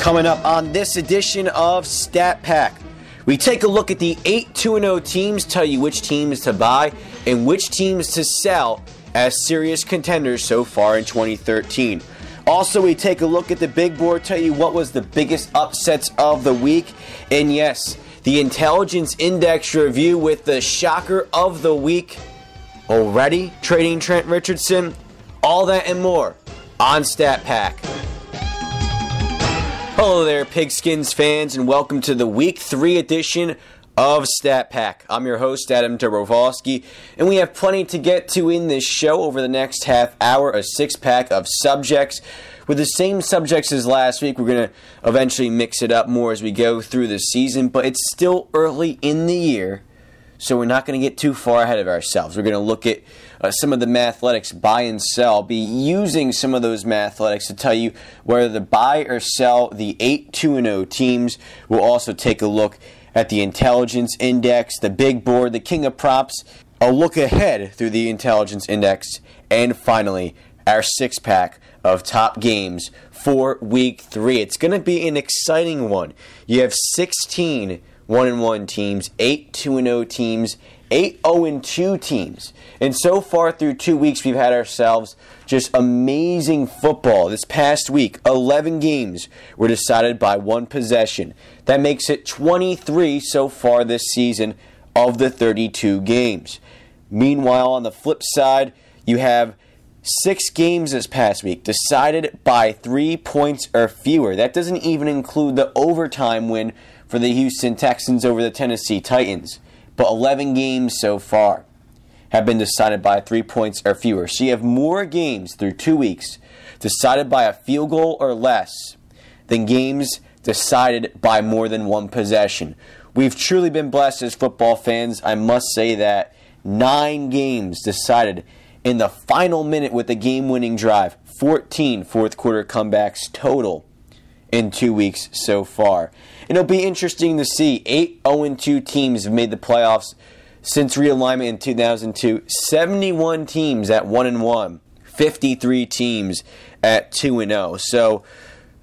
Coming up on this edition of Stat Pack, we take a look at the 8 2 0 teams, tell you which teams to buy and which teams to sell as serious contenders so far in 2013. Also, we take a look at the big board, tell you what was the biggest upsets of the week, and yes, the Intelligence Index review with the shocker of the week. Already trading Trent Richardson? All that and more on Stat Pack. Hello there, Pigskins fans, and welcome to the Week 3 edition of Stat Pack. I'm your host, Adam Dobrovolsky, and we have plenty to get to in this show over the next half hour, a six pack of subjects. With the same subjects as last week, we're going to eventually mix it up more as we go through the season, but it's still early in the year, so we're not going to get too far ahead of ourselves. We're going to look at uh, some of the mathletics buy and sell, be using some of those mathletics to tell you whether to buy or sell the 8 2 0 teams. We'll also take a look at the intelligence index, the big board, the king of props, a look ahead through the intelligence index, and finally, our six pack of top games for week three. It's going to be an exciting one. You have 16 1 and 1 teams, 8 2 and 0 teams, 8 0 2 teams. And so far through two weeks, we've had ourselves just amazing football. This past week, 11 games were decided by one possession. That makes it 23 so far this season of the 32 games. Meanwhile, on the flip side, you have six games this past week decided by three points or fewer. That doesn't even include the overtime win for the Houston Texans over the Tennessee Titans. But 11 games so far have been decided by three points or fewer. So you have more games through two weeks decided by a field goal or less than games decided by more than one possession. We've truly been blessed as football fans. I must say that nine games decided in the final minute with a game winning drive, 14 fourth quarter comebacks total in two weeks so far. It'll be interesting to see. 8 0 2 teams have made the playoffs since realignment in 2002. 71 teams at 1 and 1, 53 teams at 2 and 0. So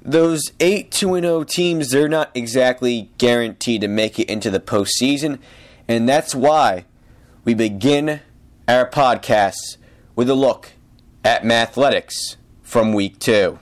those 8 2 and 0 teams, they're not exactly guaranteed to make it into the postseason. And that's why we begin our podcasts with a look at Mathletics from week two.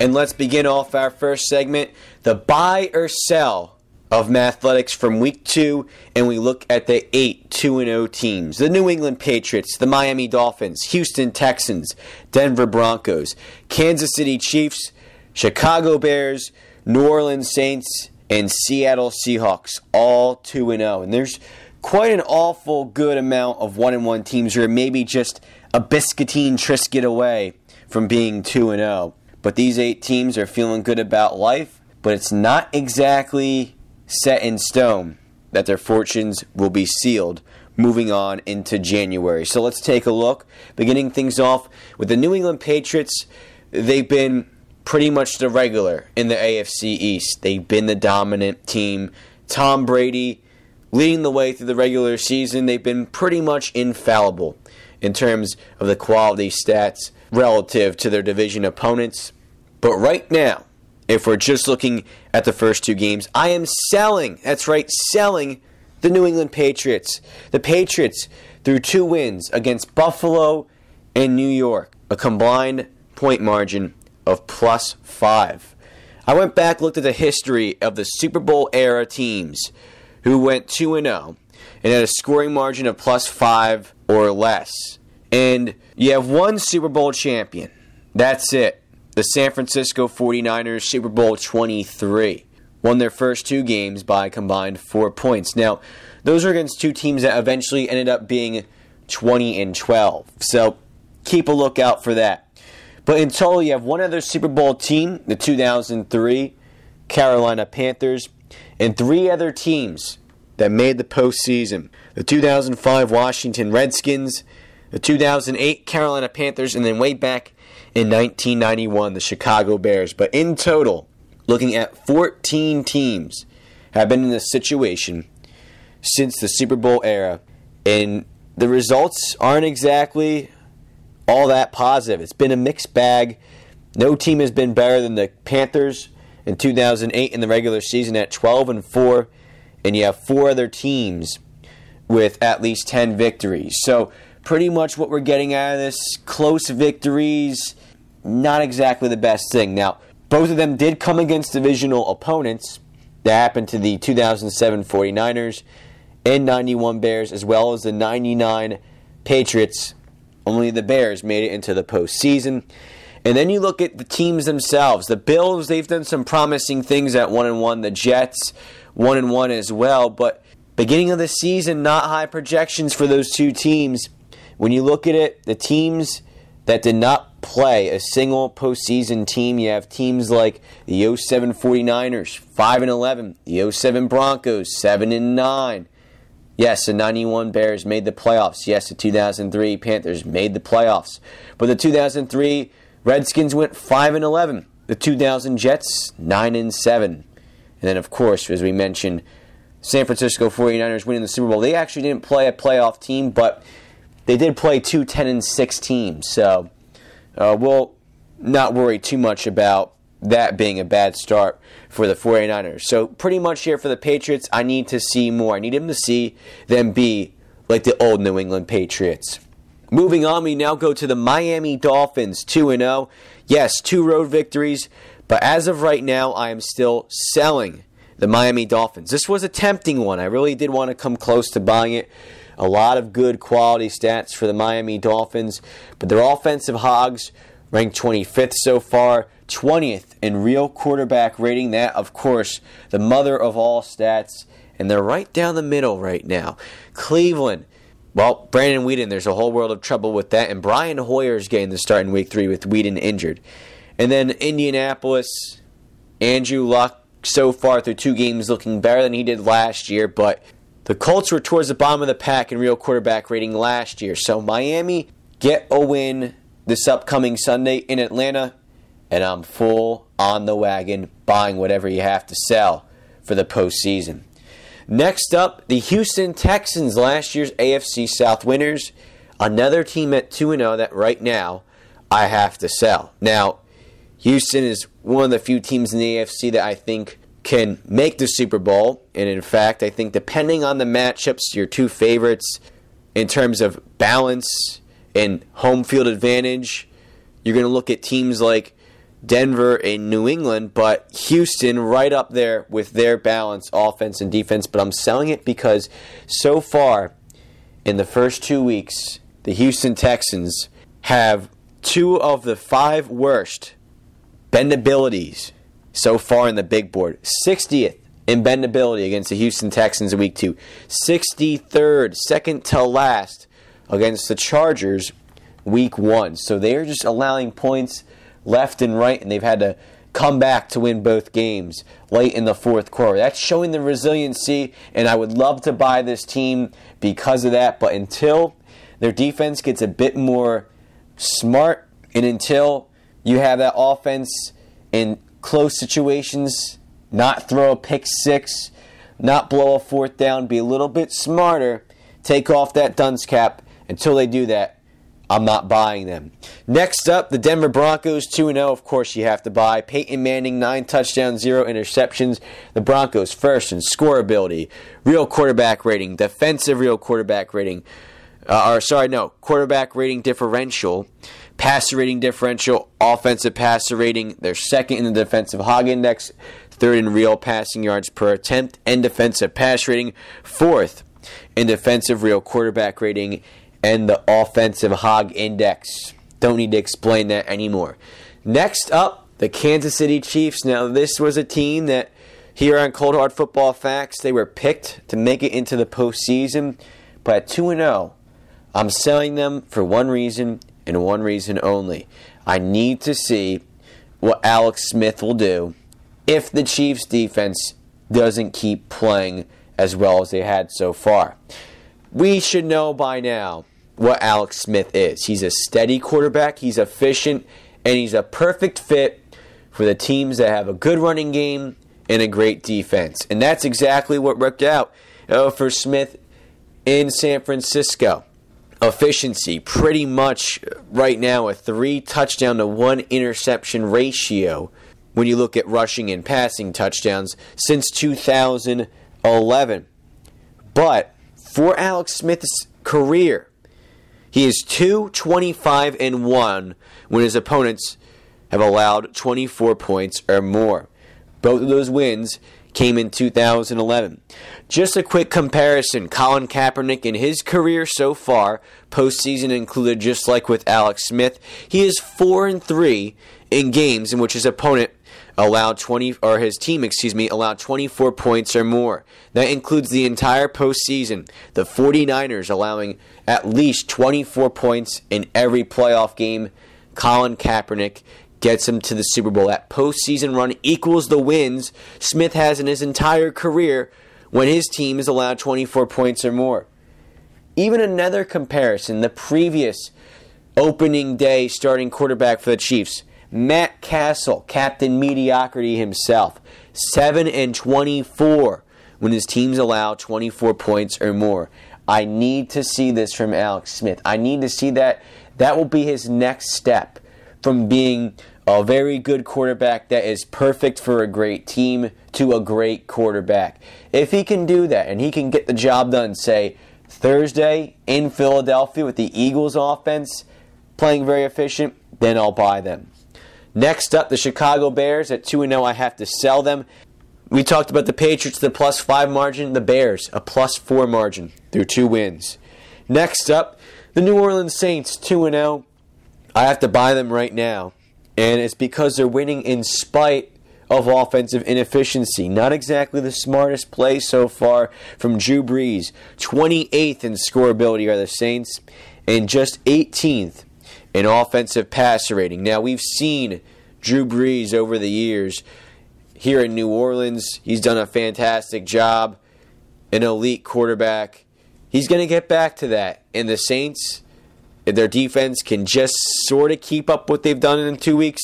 And let's begin off our first segment the buy or sell of Mathletics from week two, and we look at the 8 2 0 teams the New England Patriots, the Miami Dolphins, Houston Texans, Denver Broncos, Kansas City Chiefs, Chicago Bears, New Orleans Saints, and Seattle Seahawks, all 2 0. And there's quite an awful good amount of 1 and 1 teams who are maybe just a biscuitine Triscuit away from being 2 0. But these eight teams are feeling good about life, but it's not exactly set in stone that their fortunes will be sealed moving on into January. So let's take a look. Beginning things off with the New England Patriots, they've been pretty much the regular in the AFC East. They've been the dominant team. Tom Brady leading the way through the regular season. They've been pretty much infallible in terms of the quality stats relative to their division opponents. But right now, if we're just looking at the first two games, I am selling, that's right, selling the New England Patriots. The Patriots, through two wins against Buffalo and New York, a combined point margin of plus five. I went back, looked at the history of the Super Bowl era teams who went 2 0 and had a scoring margin of plus five or less. And you have one Super Bowl champion. That's it. The San Francisco 49ers, Super Bowl 23. Won their first two games by combined four points. Now, those are against two teams that eventually ended up being 20 and 12. So keep a lookout for that. But in total, you have one other Super Bowl team, the 2003 Carolina Panthers, and three other teams that made the postseason the 2005 Washington Redskins, the 2008 Carolina Panthers, and then way back in 1991, the Chicago Bears. But in total, looking at 14 teams have been in this situation since the Super Bowl era, and the results aren't exactly all that positive. It's been a mixed bag. No team has been better than the Panthers in 2008 in the regular season at 12 and 4, and you have four other teams with at least 10 victories. So, pretty much what we're getting out of this close victories, not exactly the best thing. Now, both of them did come against divisional opponents. That happened to the 2007 49ers and 91 Bears, as well as the 99 Patriots. Only the Bears made it into the postseason. And then you look at the teams themselves. The Bills, they've done some promising things at 1 and 1. The Jets, 1 and 1 as well. But beginning of the season, not high projections for those two teams. When you look at it, the teams that did not play a single postseason team, you have teams like the 07 49ers, 5 and 11, the 07 Broncos, 7 and 9. Yes, the 91 Bears made the playoffs. Yes, the 2003 Panthers made the playoffs. But the 2003 Redskins went 5 and 11. The 2000 Jets 9 and 7. And then of course, as we mentioned, San Francisco 49ers winning the Super Bowl. They actually didn't play a playoff team, but they did play two 10 and 6 teams. So uh, we'll not worry too much about that being a bad start for the 49ers. So pretty much here for the Patriots, I need to see more. I need them to see them be like the old New England Patriots. Moving on, we now go to the Miami Dolphins, 2 0. Yes, two road victories, but as of right now, I am still selling the Miami Dolphins. This was a tempting one. I really did want to come close to buying it. A lot of good quality stats for the Miami Dolphins, but their offensive hogs ranked 25th so far, 20th in real quarterback rating. That, of course, the mother of all stats, and they're right down the middle right now. Cleveland well, Brandon Weeden, there's a whole world of trouble with that. And Brian Hoyer's getting the start in week three with Weeden injured. And then Indianapolis, Andrew Luck so far through two games looking better than he did last year, but the Colts were towards the bottom of the pack in real quarterback rating last year. So Miami get a win this upcoming Sunday in Atlanta, and I'm full on the wagon, buying whatever you have to sell for the postseason. Next up, the Houston Texans, last year's AFC South winners. Another team at 2 0 that right now I have to sell. Now, Houston is one of the few teams in the AFC that I think can make the Super Bowl. And in fact, I think depending on the matchups, your two favorites in terms of balance and home field advantage, you're going to look at teams like Denver and New England, but Houston right up there with their balance, offense and defense. But I'm selling it because so far in the first two weeks, the Houston Texans have two of the five worst bendabilities so far in the big board. 60th in bendability against the Houston Texans in week two, 63rd, second to last against the Chargers week one. So they're just allowing points left and right, and they've had to come back to win both games late in the fourth quarter. That's showing the resiliency, and I would love to buy this team because of that. But until their defense gets a bit more smart, and until you have that offense in close situations, not throw a pick six, not blow a fourth down, be a little bit smarter, take off that dunce cap. Until they do that, I'm not buying them. Next up, the Denver Broncos 2 0. Of course, you have to buy. Peyton Manning, 9 touchdowns, 0 interceptions. The Broncos first in scoreability, real quarterback rating, defensive real quarterback rating. Uh, or, sorry, no, quarterback rating differential, passer rating differential, offensive passer rating. They're second in the defensive hog index, third in real passing yards per attempt, and defensive pass rating, fourth in defensive real quarterback rating and the offensive hog index. Don't need to explain that anymore. Next up, the Kansas City Chiefs. Now, this was a team that here on Cold Hard Football Facts, they were picked to make it into the postseason, but at 2 0, I'm selling them for one reason and one reason only. I need to see what Alex Smith will do if the Chiefs defense doesn't keep playing as well as they had so far. We should know by now what Alex Smith is. He's a steady quarterback, he's efficient, and he's a perfect fit for the teams that have a good running game and a great defense. And that's exactly what worked out uh, for Smith in San Francisco. Efficiency, pretty much right now a three touchdown to one interception ratio when you look at rushing and passing touchdowns since 2011. But for Alex Smith's career, he is 225 and 1 when his opponents have allowed 24 points or more. Both of those wins came in 2011. Just a quick comparison Colin Kaepernick in his career so far, postseason included, just like with Alex Smith, he is 4 and 3 in games in which his opponent allowed 20 or his team, excuse me, allowed 24 points or more. That includes the entire postseason. The 49ers allowing at least 24 points in every playoff game. Colin Kaepernick gets him to the Super Bowl. That postseason run equals the wins Smith has in his entire career when his team is allowed 24 points or more. Even another comparison, the previous opening day starting quarterback for the Chiefs, Matt Cassel, Captain Mediocrity himself, 7 and 24 when his teams allow 24 points or more. I need to see this from Alex Smith. I need to see that. That will be his next step from being a very good quarterback that is perfect for a great team to a great quarterback. If he can do that and he can get the job done, say, Thursday in Philadelphia with the Eagles offense playing very efficient, then I'll buy them. Next up, the Chicago Bears at 2 0. I have to sell them. We talked about the Patriots, the plus 5 margin, the Bears, a plus 4 margin through two wins. Next up, the New Orleans Saints 2 0. I have to buy them right now. And it's because they're winning in spite of offensive inefficiency. Not exactly the smartest play so far from Drew Brees. 28th in scoreability are the Saints, and just 18th in offensive passer rating. Now, we've seen Drew Brees over the years here in New Orleans. He's done a fantastic job, an elite quarterback. He's going to get back to that. And the Saints, their defense can just sort of keep up what they've done in two weeks,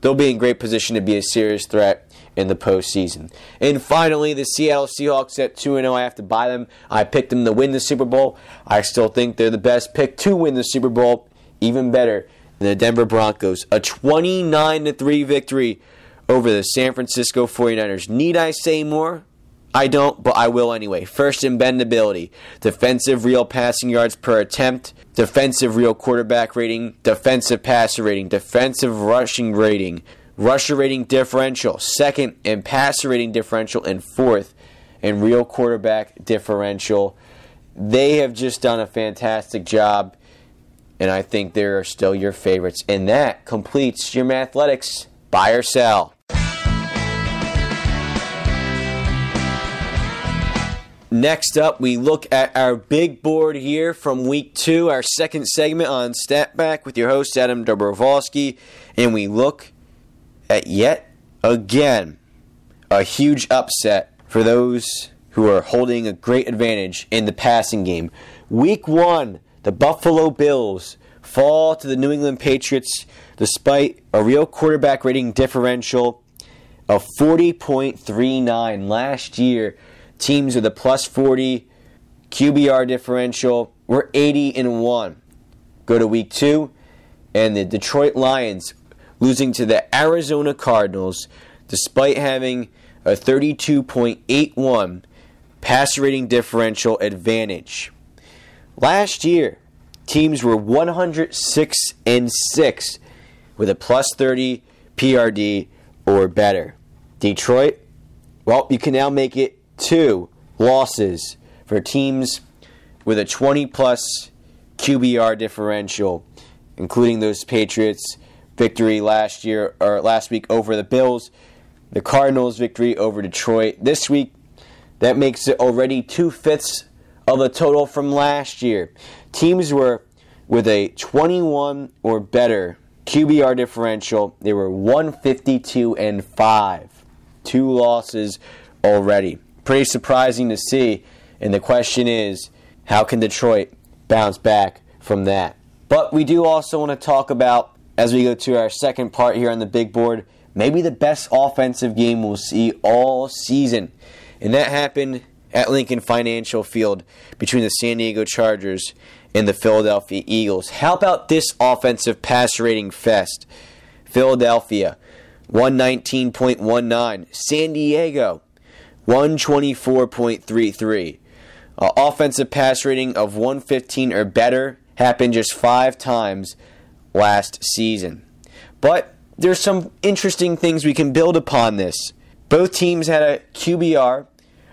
they'll be in great position to be a serious threat in the postseason. And finally, the Seattle Seahawks at 2 0. I have to buy them. I picked them to win the Super Bowl. I still think they're the best pick to win the Super Bowl even better than the Denver Broncos. A 29 3 victory over the San Francisco 49ers. Need I say more? I don't, but I will anyway. First in bendability, defensive real passing yards per attempt, defensive real quarterback rating, defensive passer rating, defensive rushing rating, rusher rating differential, second in passer rating differential, and fourth in real quarterback differential. They have just done a fantastic job and I think they are still your favorites. And that completes your Mathletics. Buy or sell. Next up, we look at our big board here from week two, our second segment on Stat Pack with your host Adam Dobrovolsky, and we look at yet again a huge upset for those who are holding a great advantage in the passing game. Week one, the Buffalo Bills fall to the New England Patriots despite a real quarterback rating differential of 40.39 last year. Teams with a plus 40 QBR differential were 80 and 1. Go to week 2 and the Detroit Lions losing to the Arizona Cardinals despite having a 32.81 pass rating differential advantage. Last year, teams were 106 and 6 with a plus 30 PRD or better. Detroit, well, you can now make it two losses for teams with a 20 plus QBR differential, including those Patriots victory last year or last week over the Bills, the Cardinals victory over Detroit. This week, that makes it already two fifths of the total from last year. Teams were with a 21 or better QBR differential. They were 152 and 5. Two losses already. Pretty surprising to see. And the question is, how can Detroit bounce back from that? But we do also want to talk about, as we go to our second part here on the big board, maybe the best offensive game we'll see all season. And that happened at Lincoln Financial Field between the San Diego Chargers and the Philadelphia Eagles. How about this offensive pass rating fest? Philadelphia 119.19, San Diego 124.33. Uh, offensive pass rating of 115 or better happened just five times last season. But there's some interesting things we can build upon this. Both teams had a QBR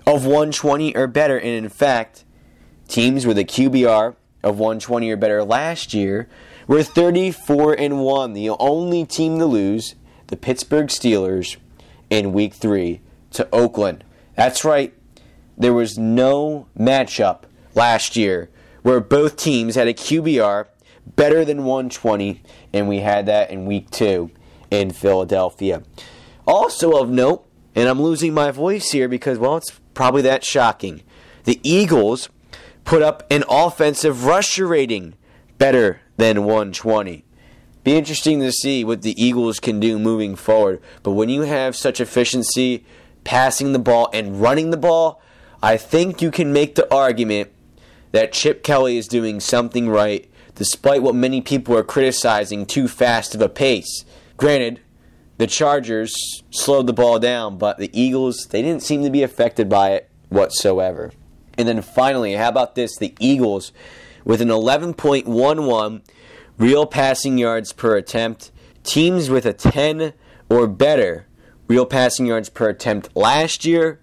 of 120 or better, and in fact, teams with a QBR of 120 or better last year were 34 and 1, the only team to lose, the Pittsburgh Steelers, in week 3 to Oakland. That's right, there was no matchup last year where both teams had a QBR better than 120, and we had that in week 2 in Philadelphia. Also of note, and I'm losing my voice here because, well, it's probably that shocking. The Eagles put up an offensive rusher rating better than 120. Be interesting to see what the Eagles can do moving forward. But when you have such efficiency passing the ball and running the ball, I think you can make the argument that Chip Kelly is doing something right despite what many people are criticizing too fast of a pace. Granted, the Chargers slowed the ball down, but the Eagles, they didn't seem to be affected by it whatsoever. And then finally, how about this? The Eagles with an 11.11 real passing yards per attempt. Teams with a 10 or better real passing yards per attempt last year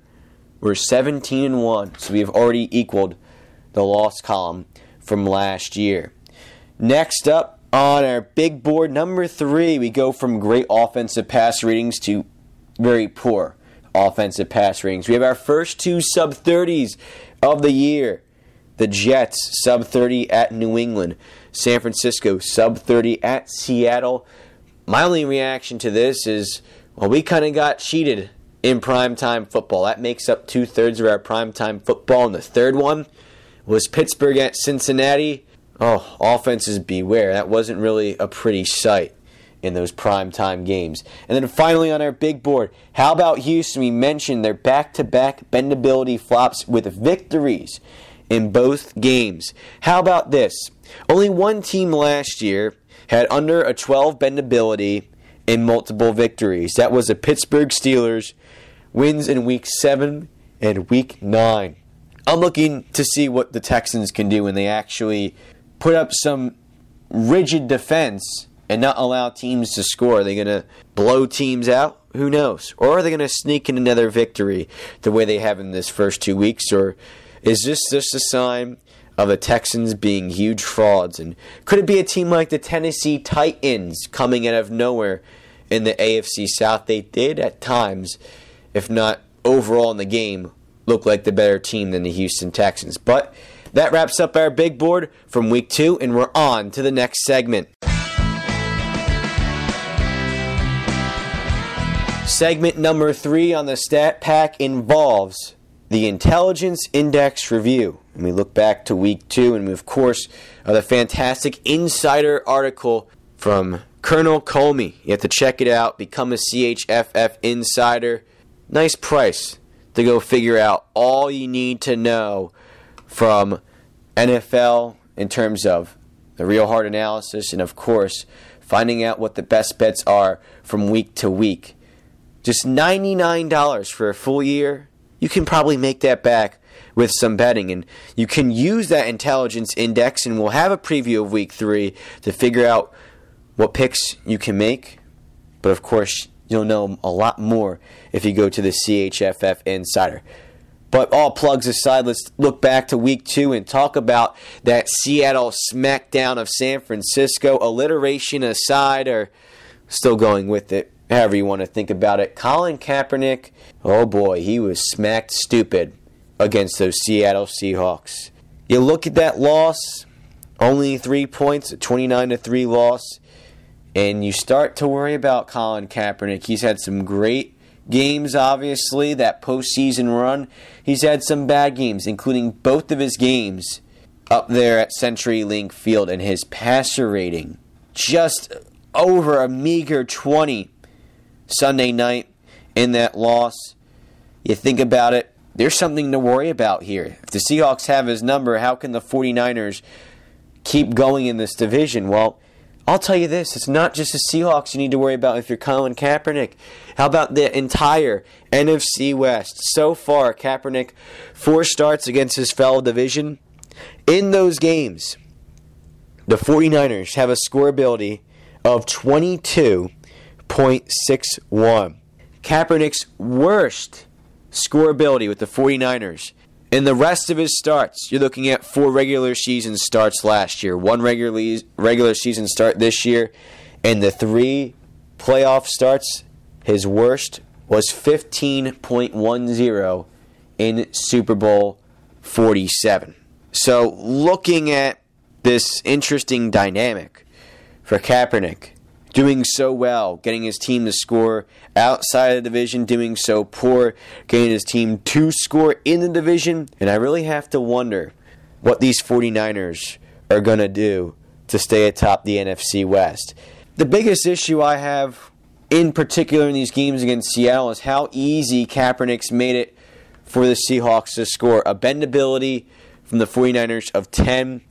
were 17 and 1. So we have already equaled the loss column from last year. Next up on our big board, number three, we go from great offensive pass ratings to very poor offensive pass ratings. We have our first two sub 30s of the year. The Jets, sub 30 at New England. San Francisco, sub 30 at Seattle. My only reaction to this is, well, we kind of got cheated in primetime football. That makes up two thirds of our primetime football. And the third one was Pittsburgh at Cincinnati. Oh, offenses beware. That wasn't really a pretty sight in those primetime games. And then finally on our big board, how about Houston? We mentioned their back to back bendability flops with victories in both games. How about this? Only one team last year had under a 12 bendability in multiple victories. That was the Pittsburgh Steelers, wins in week 7 and week 9. I'm looking to see what the Texans can do when they actually put up some rigid defense and not allow teams to score? Are they going to blow teams out? Who knows? Or are they going to sneak in another victory the way they have in this first two weeks? Or is this just a sign of the Texans being huge frauds? And could it be a team like the Tennessee Titans coming out of nowhere in the AFC South? They did at times, if not overall in the game, look like the better team than the Houston Texans. But that wraps up our big board from week two, and we're on to the next segment. Segment number three on the stat pack involves the Intelligence Index Review. And we look back to week two, and we, of course, uh, the fantastic insider article from Colonel Comey. You have to check it out. Become a CHFF insider. Nice price to go figure out all you need to know from NFL in terms of the real hard analysis and, of course, finding out what the best bets are from week to week. Just $99 for a full year. You can probably make that back with some betting. And you can use that intelligence index, and we'll have a preview of week three to figure out what picks you can make. But of course, you'll know a lot more if you go to the CHFF Insider. But all plugs aside, let's look back to week two and talk about that Seattle smackdown of San Francisco. Alliteration aside, or still going with it, however you want to think about it. Colin Kaepernick, oh boy, he was smacked stupid against those Seattle Seahawks. You look at that loss, only three points, a 29 to 3 loss, and you start to worry about Colin Kaepernick. He's had some great games, obviously, that postseason run. He's had some bad games, including both of his games up there at CenturyLink Field, and his passer rating just over a meager 20 Sunday night in that loss. You think about it, there's something to worry about here. If the Seahawks have his number, how can the 49ers keep going in this division? Well, I'll tell you this it's not just the Seahawks you need to worry about if you're Colin Kaepernick. How about the entire NFC West? So far, Kaepernick, four starts against his fellow division. In those games, the 49ers have a scoreability of 22.61. Kaepernick's worst scoreability with the 49ers. In the rest of his starts, you're looking at four regular season starts last year, one regular regular season start this year, and the three playoff starts. His worst was 15.10 in Super Bowl 47. So, looking at this interesting dynamic for Kaepernick, doing so well, getting his team to score outside of the division, doing so poor, getting his team to score in the division. And I really have to wonder what these 49ers are going to do to stay atop the NFC West. The biggest issue I have in particular in these games against Seattle is how easy Kaepernick's made it for the Seahawks to score. A bendability from the 49ers of 10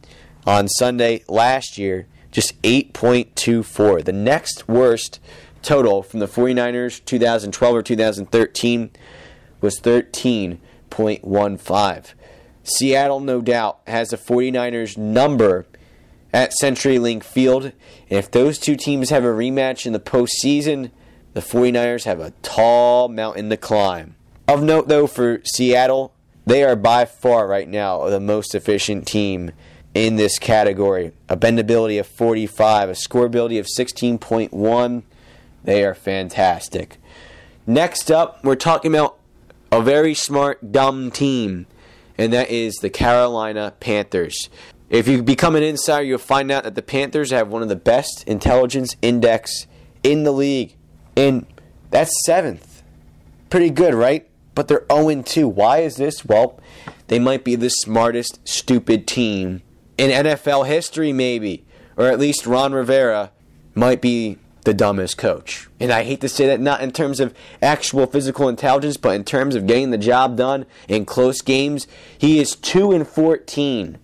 on Sunday last year just 8.24. The next worst total from the 49ers 2012 or 2013 was 13.15. Seattle, no doubt, has the 49ers number at CenturyLink Field. And if those two teams have a rematch in the postseason, the 49ers have a tall mountain to climb. Of note, though, for Seattle, they are by far right now the most efficient team in this category. A bendability of 45, a scoreability of 16.1. They are fantastic. Next up, we're talking about a very smart, dumb team, and that is the Carolina Panthers. If you become an insider, you'll find out that the Panthers have one of the best intelligence index in the league. And that's seventh. Pretty good, right? But they're 0 2. Why is this? Well, they might be the smartest, stupid team in NFL history, maybe, or at least Ron Rivera might be the dumbest coach. And I hate to say that not in terms of actual physical intelligence, but in terms of getting the job done in close games. He is 2 and 14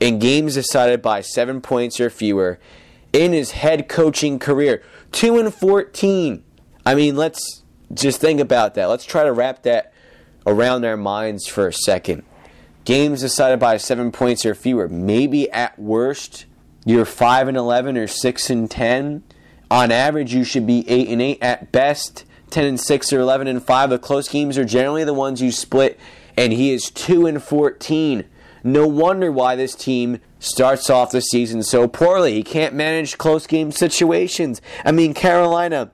in games decided by 7 points or fewer in his head coaching career. 2 and 14. I mean, let's just think about that. Let's try to wrap that around our minds for a second games decided by seven points or fewer. Maybe at worst, you're 5 and 11 or 6 and 10. On average, you should be 8 and 8. At best, 10 and 6 or 11 and 5. The close games are generally the ones you split, and he is 2 and 14. No wonder why this team starts off the season so poorly. He can't manage close game situations. I mean, Carolina,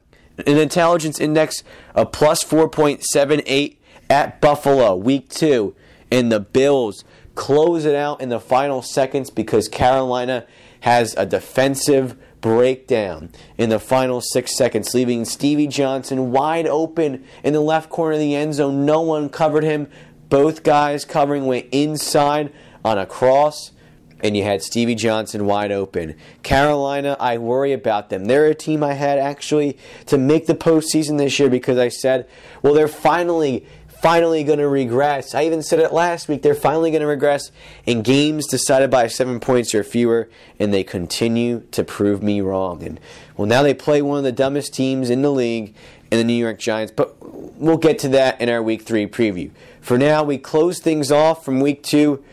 an intelligence index of plus 4.78 at Buffalo, week two and the Bills close it out in the final seconds because Carolina has a defensive breakdown in the final six seconds, leaving Stevie Johnson wide open in the left corner of the end zone. No one covered him. Both guys covering went inside on a cross, and you had Stevie Johnson wide open. Carolina, I worry about them. They're a team I had actually to make the postseason this year because I said, well, they're finally finally going to regress. I even said it last week. They're finally going to regress in games decided by seven points or fewer, and they continue to prove me wrong. And well, now they play one of the dumbest teams in the league in the New York Giants, but we'll get to that in our week three preview. For now, we close things off from week two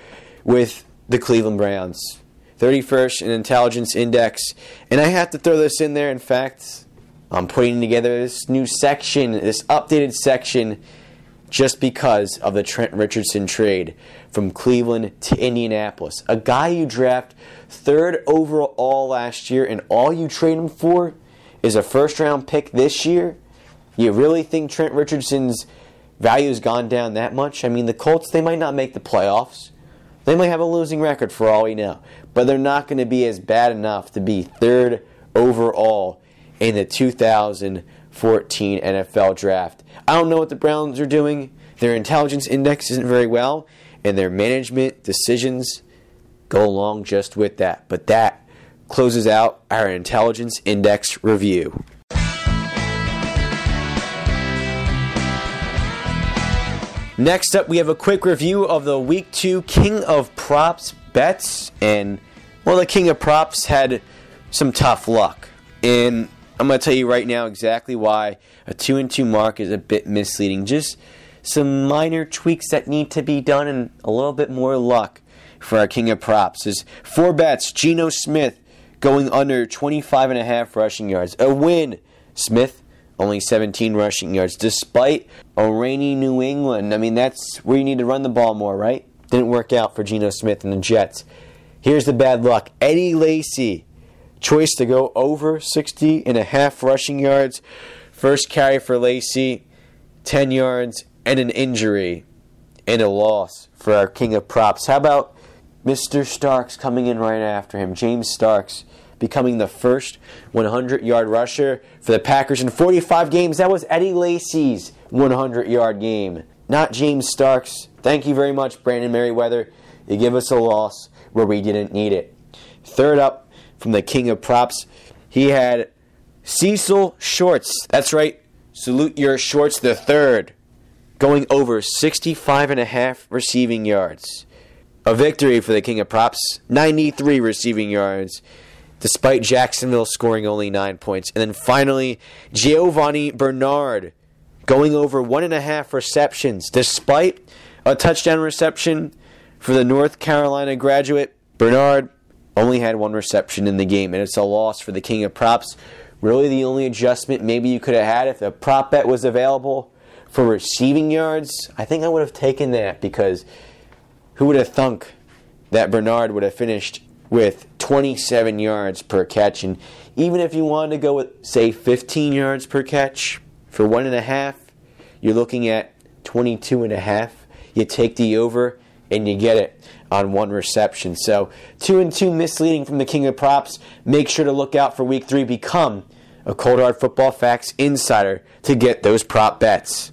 with the Cleveland Browns. 31st in intelligence index. And I have to throw this in there. In fact, I'm putting together this new section, this updated section just because of the Trent Richardson trade from Cleveland to Indianapolis. A guy you draft third overall last year, and all you trade him for is a first round pick this year. You really think Trent Richardson's value has gone down that much? I mean, the Colts, they might not make the playoffs. They might have a losing record for all we know, but they're not going to be as bad enough to be third overall in the 2014 NFL draft. I don't know what the Browns are doing. Their intelligence index isn't very well, and their management decisions go along just with that. But that closes out our intelligence index review. Next up, we have a quick review of the Week 2 King of Props bets. And, well, the King of Props had some tough luck. And I'm going to tell you right now exactly why a 2 and 2 mark is a bit misleading. Just some minor tweaks that need to be done and a little bit more luck for our King of Props. Is four bets, Geno Smith going under 25 and a half rushing yards. A win, Smith only 17 rushing yards, despite a rainy New England. I mean, that's where you need to run the ball more, right? Didn't work out for Geno Smith and the Jets. Here's the bad luck Eddie Lacy, choice to go over 60 and a half rushing yards. First carry for Lacy, 10 yards, and an injury and a loss for our king of props. How about Mr. Starks coming in right after him? James Starks becoming the first 100 yard rusher for the Packers in 45 games. That was Eddie Lacy's 100 yard game, not James Starks. Thank you very much, Brandon Meriweather. You give us a loss where we didn't need it. Third up from the king of props, he had Cecil Shorts. That's right. Salute your Shorts the third, going over 65 and a half receiving yards. A victory for the king of props, 93 receiving yards despite Jacksonville scoring only nine points. And then finally, Giovani Bernard going over one and a half receptions, despite a touchdown reception for the North Carolina graduate. Bernard only had one reception in the game, and it's a loss for the King of Props. Really, the only adjustment maybe you could have had if the prop bet was available for receiving yards, I think I would have taken that because who would have thunk that Bernard would have finished with 27 yards per catch. And even if you wanted to go with, say, 15 yards per catch for one and a half, you're looking at 22 and a half. You take the over and you get it on one reception. So, two and two misleading from the King of Props. Make sure to look out for week three. Become a Cold Hard Football Facts insider to get those prop bets.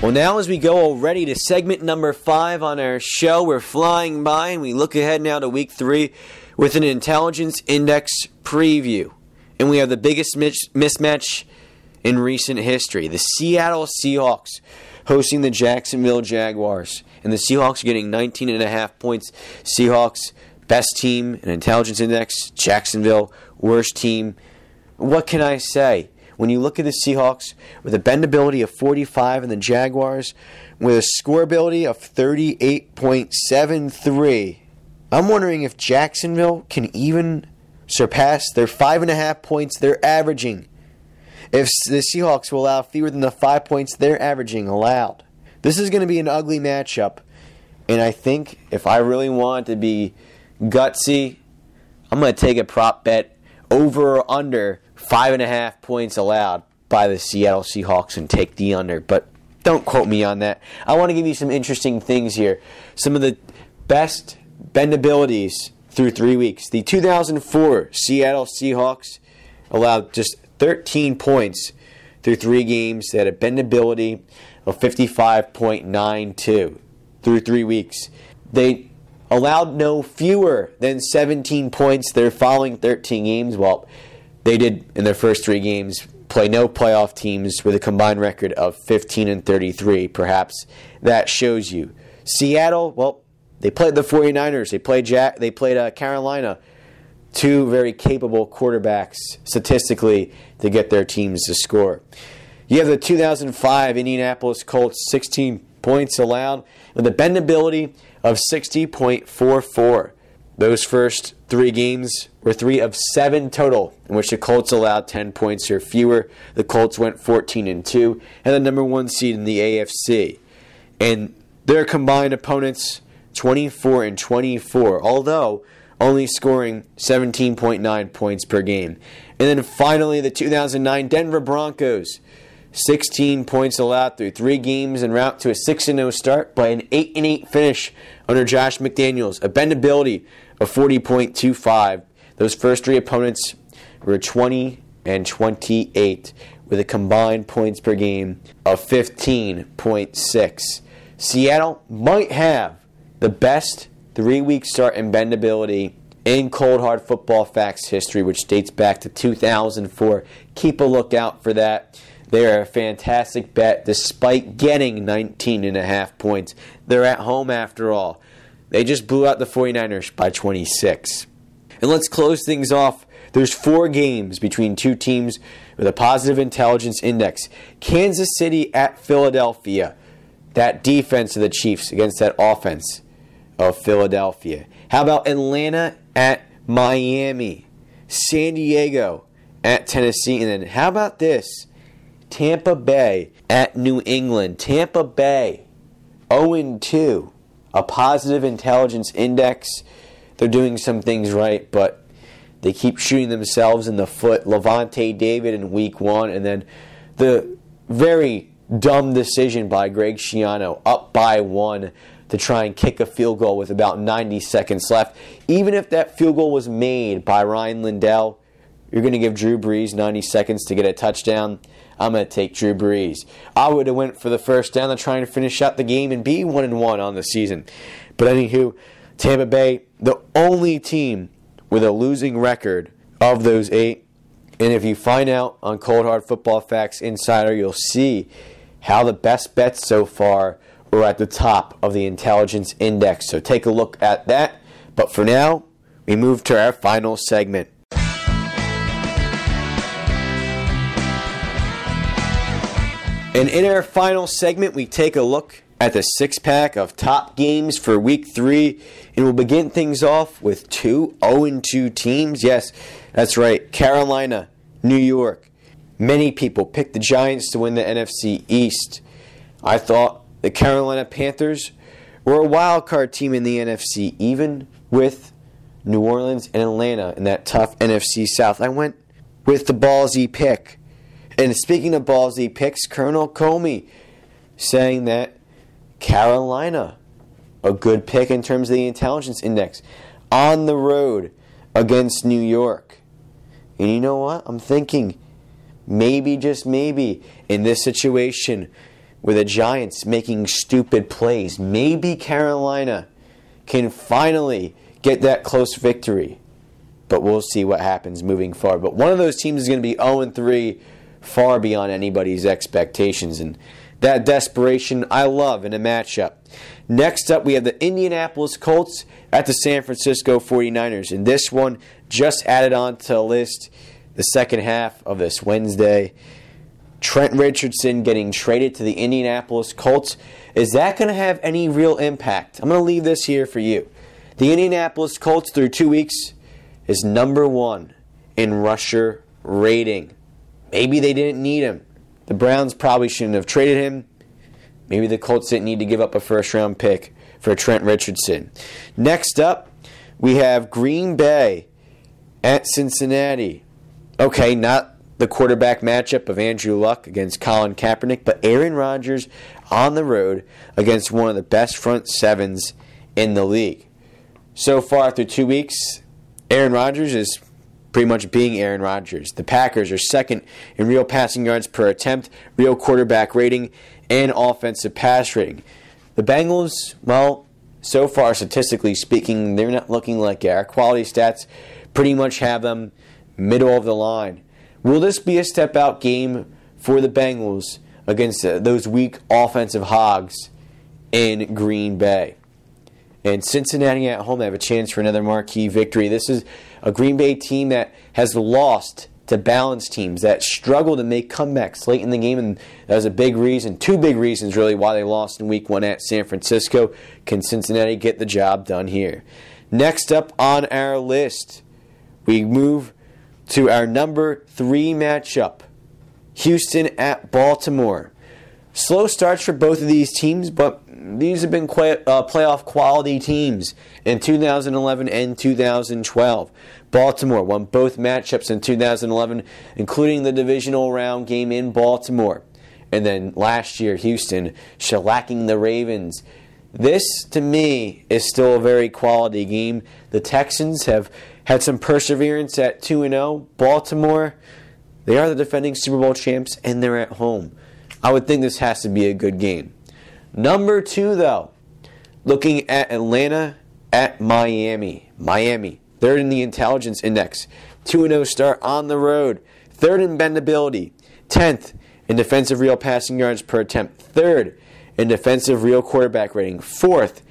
Well, now as we go already to segment number five on our show, we're flying by and we look ahead now to week three with an intelligence index preview. And we have the biggest mismatch in recent history the Seattle Seahawks hosting the Jacksonville Jaguars. And the Seahawks are getting 19 and a half points. Seahawks, best team in intelligence index. Jacksonville, worst team. What can I say? When you look at the Seahawks with a bendability of 45 and the Jaguars with a scoreability of 38.73, I'm wondering if Jacksonville can even surpass their five and a half points they're averaging. If the Seahawks will allow fewer than the five points they're averaging allowed. This is going to be an ugly matchup. And I think if I really want to be gutsy, I'm going to take a prop bet over or under five and a half points allowed by the Seattle Seahawks and take the under. But don't quote me on that. I want to give you some interesting things here. Some of the best bendabilities through three weeks. The 2004 Seattle Seahawks allowed just 13 points through three games. They had a bendability of 55.92 through three weeks. They allowed no fewer than 17 points their following 13 games. Well, they did in their first three games play no playoff teams with a combined record of 15 and 33. Perhaps that shows you. Seattle, well, they played the 49ers. They played Jack. They played uh, Carolina. Two very capable quarterbacks statistically to get their teams to score. You have the 2005 Indianapolis Colts, 16 points allowed with a bendability of 60.44. Those first three games were three of seven total, in which the Colts allowed 10 points or fewer. The Colts went 14 and 2, and the number one seed in the AFC. And their combined opponents, 24 and 24, although only scoring 17.9 points per game. And then finally, the 2009 Denver Broncos. 16 points allowed through three games en route to a 6 0 start by an 8 8 finish under Josh McDaniels. A bendability of 40.25. Those first three opponents were 20 and 28 with a combined points per game of 15.6. Seattle might have the best three week start in bendability in cold hard football facts history, which dates back to 2004. Keep a lookout for that. They are a fantastic bet despite getting 19 and a half points. They're at home after all. They just blew out the 49ers by 26. And let's close things off. There's four games between two teams with a positive intelligence index. Kansas City at Philadelphia. That defense of the Chiefs against that offense of Philadelphia. How about Atlanta at Miami? San Diego at Tennessee. And then how about this? Tampa Bay at New England. Tampa Bay 0 2. A positive intelligence index. They're doing some things right, but they keep shooting themselves in the foot. Lavonte David in week one, and then the very dumb decision by Greg Schiano up by one to try and kick a field goal with about 90 seconds left. Even if that field goal was made by Rian Lindell, you're going to give Drew Brees 90 seconds to get a touchdown. I'm going to take Drew Brees. I would have went for the first down to try and finish out the game and be one and one on the season. But anywho, Tampa Bay, the only team with a losing record of those eight. And if you find out on Cold Hard Football Facts Insider, you'll see how the best bets so far were at the top of the intelligence index. So take a look at that. But for now, we move to our final segment. And in our final segment, we take a look at the six pack of top games for week three. And we'll begin things off with two 0 2 teams. Yes, that's right. Carolina, New York. Many people picked the Giants to win the NFC East. I thought the Carolina Panthers were a wild card team in the NFC, even with New Orleans and Atlanta in that tough NFC South. I went with the ballsy pick and speaking of ballsy picks, Colonel Comey saying that Carolina, a good pick in terms of the intelligence index, on the road against New York. And you know what? I'm thinking maybe, just maybe, in this situation with the Giants making stupid plays, maybe Carolina can finally get that close victory. But we'll see what happens moving forward. But one of those teams is going to be 0 3 far beyond anybody's expectations. And that desperation I love in a matchup. Next up, we have the Indianapolis Colts at the San Francisco 49ers. And this one just added on to the list the second half of this Wednesday. Trent Richardson getting traded to the Indianapolis Colts. Is that going to have any real impact? I'm going to leave this here for you. The Indianapolis Colts, through two weeks, is number one in rusher rating. Maybe they didn't need him. The Browns probably shouldn't have traded him. Maybe the Colts didn't need to give up a first round pick for Trent Richardson. Next up, we have Green Bay at Cincinnati. Okay, not the quarterback matchup of Andrew Luck against Colin Kaepernick, but Aaron Rodgers on the road against one of the best front sevens in the league. So far through two weeks, Aaron Rodgers is pretty much being Aaron Rodgers. The Packers are second in real passing yards per attempt, real quarterback rating, and offensive pass rating. The Bengals, well, so far, statistically speaking, they're not looking like. Our quality stats pretty much have them middle of the line. Will this be a step out game for the Bengals against uh, those weak offensive hogs in Green Bay? And Cincinnati at home, they have a chance for another marquee victory. This is a Green Bay team that has lost to balanced teams that struggle to make comebacks late in the game, and that was a big reason, two big reasons really, why they lost in Week One at San Francisco. Can Cincinnati get the job done here? Next up on our list, we move to our number three matchup: Houston at Baltimore. Slow starts for both of these teams, but these have been uh, playoff quality teams in 2011 and 2012. Baltimore won both matchups in 2011, including the divisional round game in Baltimore. And then last year, Houston shellacking the Ravens. This, to me, is still a very quality game. The Texans have had some perseverance at 2 0. Baltimore, they are the defending Super Bowl champs, and they're at home. I would think this has to be a good game. Number two, though, looking at Atlanta at Miami. Miami, third in the intelligence index. 2 0 start on the road. Third in bendability. 10th in defensive real passing yards per attempt, third in defensive real quarterback rating, fourth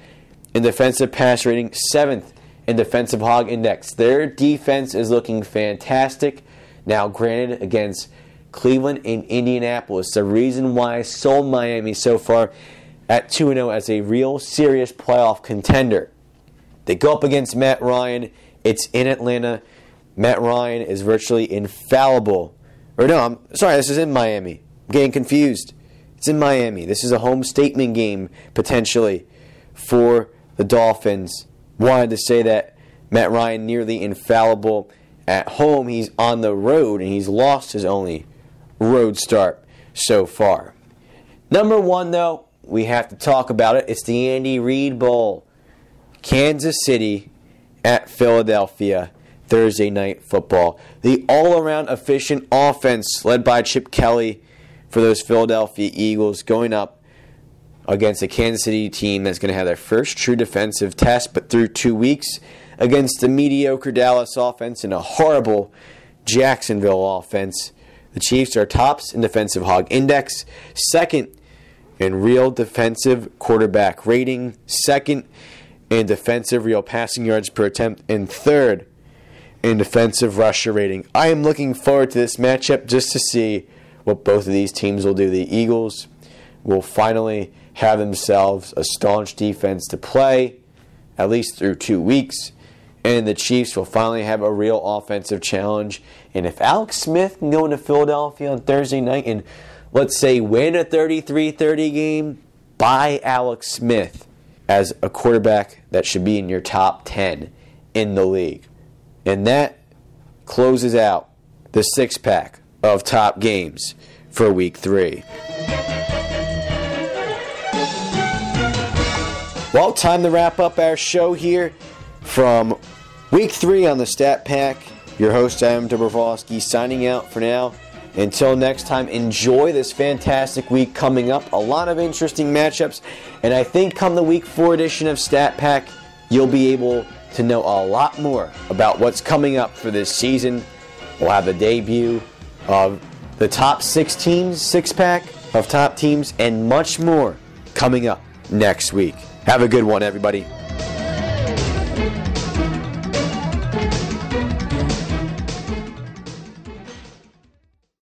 in defensive pass rating, seventh in defensive hog index. Their defense is looking fantastic. Now, granted, against Cleveland and Indianapolis, the reason why I sold Miami so far at 2 0 as a real serious playoff contender. They go up against Matt Ryan. It's in Atlanta. Matt Ryan is virtually infallible. Or no, I'm sorry, this is in Miami. I'm getting confused. It's in Miami. This is a home statement game potentially for the Dolphins. Wanted to say that Matt Ryan nearly infallible at home. He's on the road and he's lost his only road start so far. Number one, though, we have to talk about it. It's the Andy Reid Bowl. Kansas City at Philadelphia. Thursday night football. The all around efficient offense led by Chip Kelly for those Philadelphia Eagles going up against a Kansas City team that's going to have their first true defensive test, but through two weeks against the mediocre Dallas offense and a horrible Jacksonville offense. The Chiefs are tops in defensive hog index, second in real defensive quarterback rating, second in defensive real passing yards per attempt, and third in defensive rusher rating. I am looking forward to this matchup just to see what both of these teams will do. The Eagles will finally have themselves a staunch defense to play, at least through two weeks, and the Chiefs will finally have a real offensive challenge. And if Alex Smith can go into Philadelphia on Thursday night and let's say win a 33-30 game, buy Alex Smith as a quarterback that should be in your top 10 in the league. And that closes out the six pack of top games for week three. Well, time to wrap up our show here from week three on the Stat Pack. Your host, Adam Dobrovolsky, signing out for now. Until next time, enjoy this fantastic week coming up. A lot of interesting matchups. And I think come the week four edition of Stat Pack, you'll be able to know a lot more about what's coming up for this season. We'll have the debut of the top six teams, six pack of top teams, and much more coming up next week. Have a good one, everybody.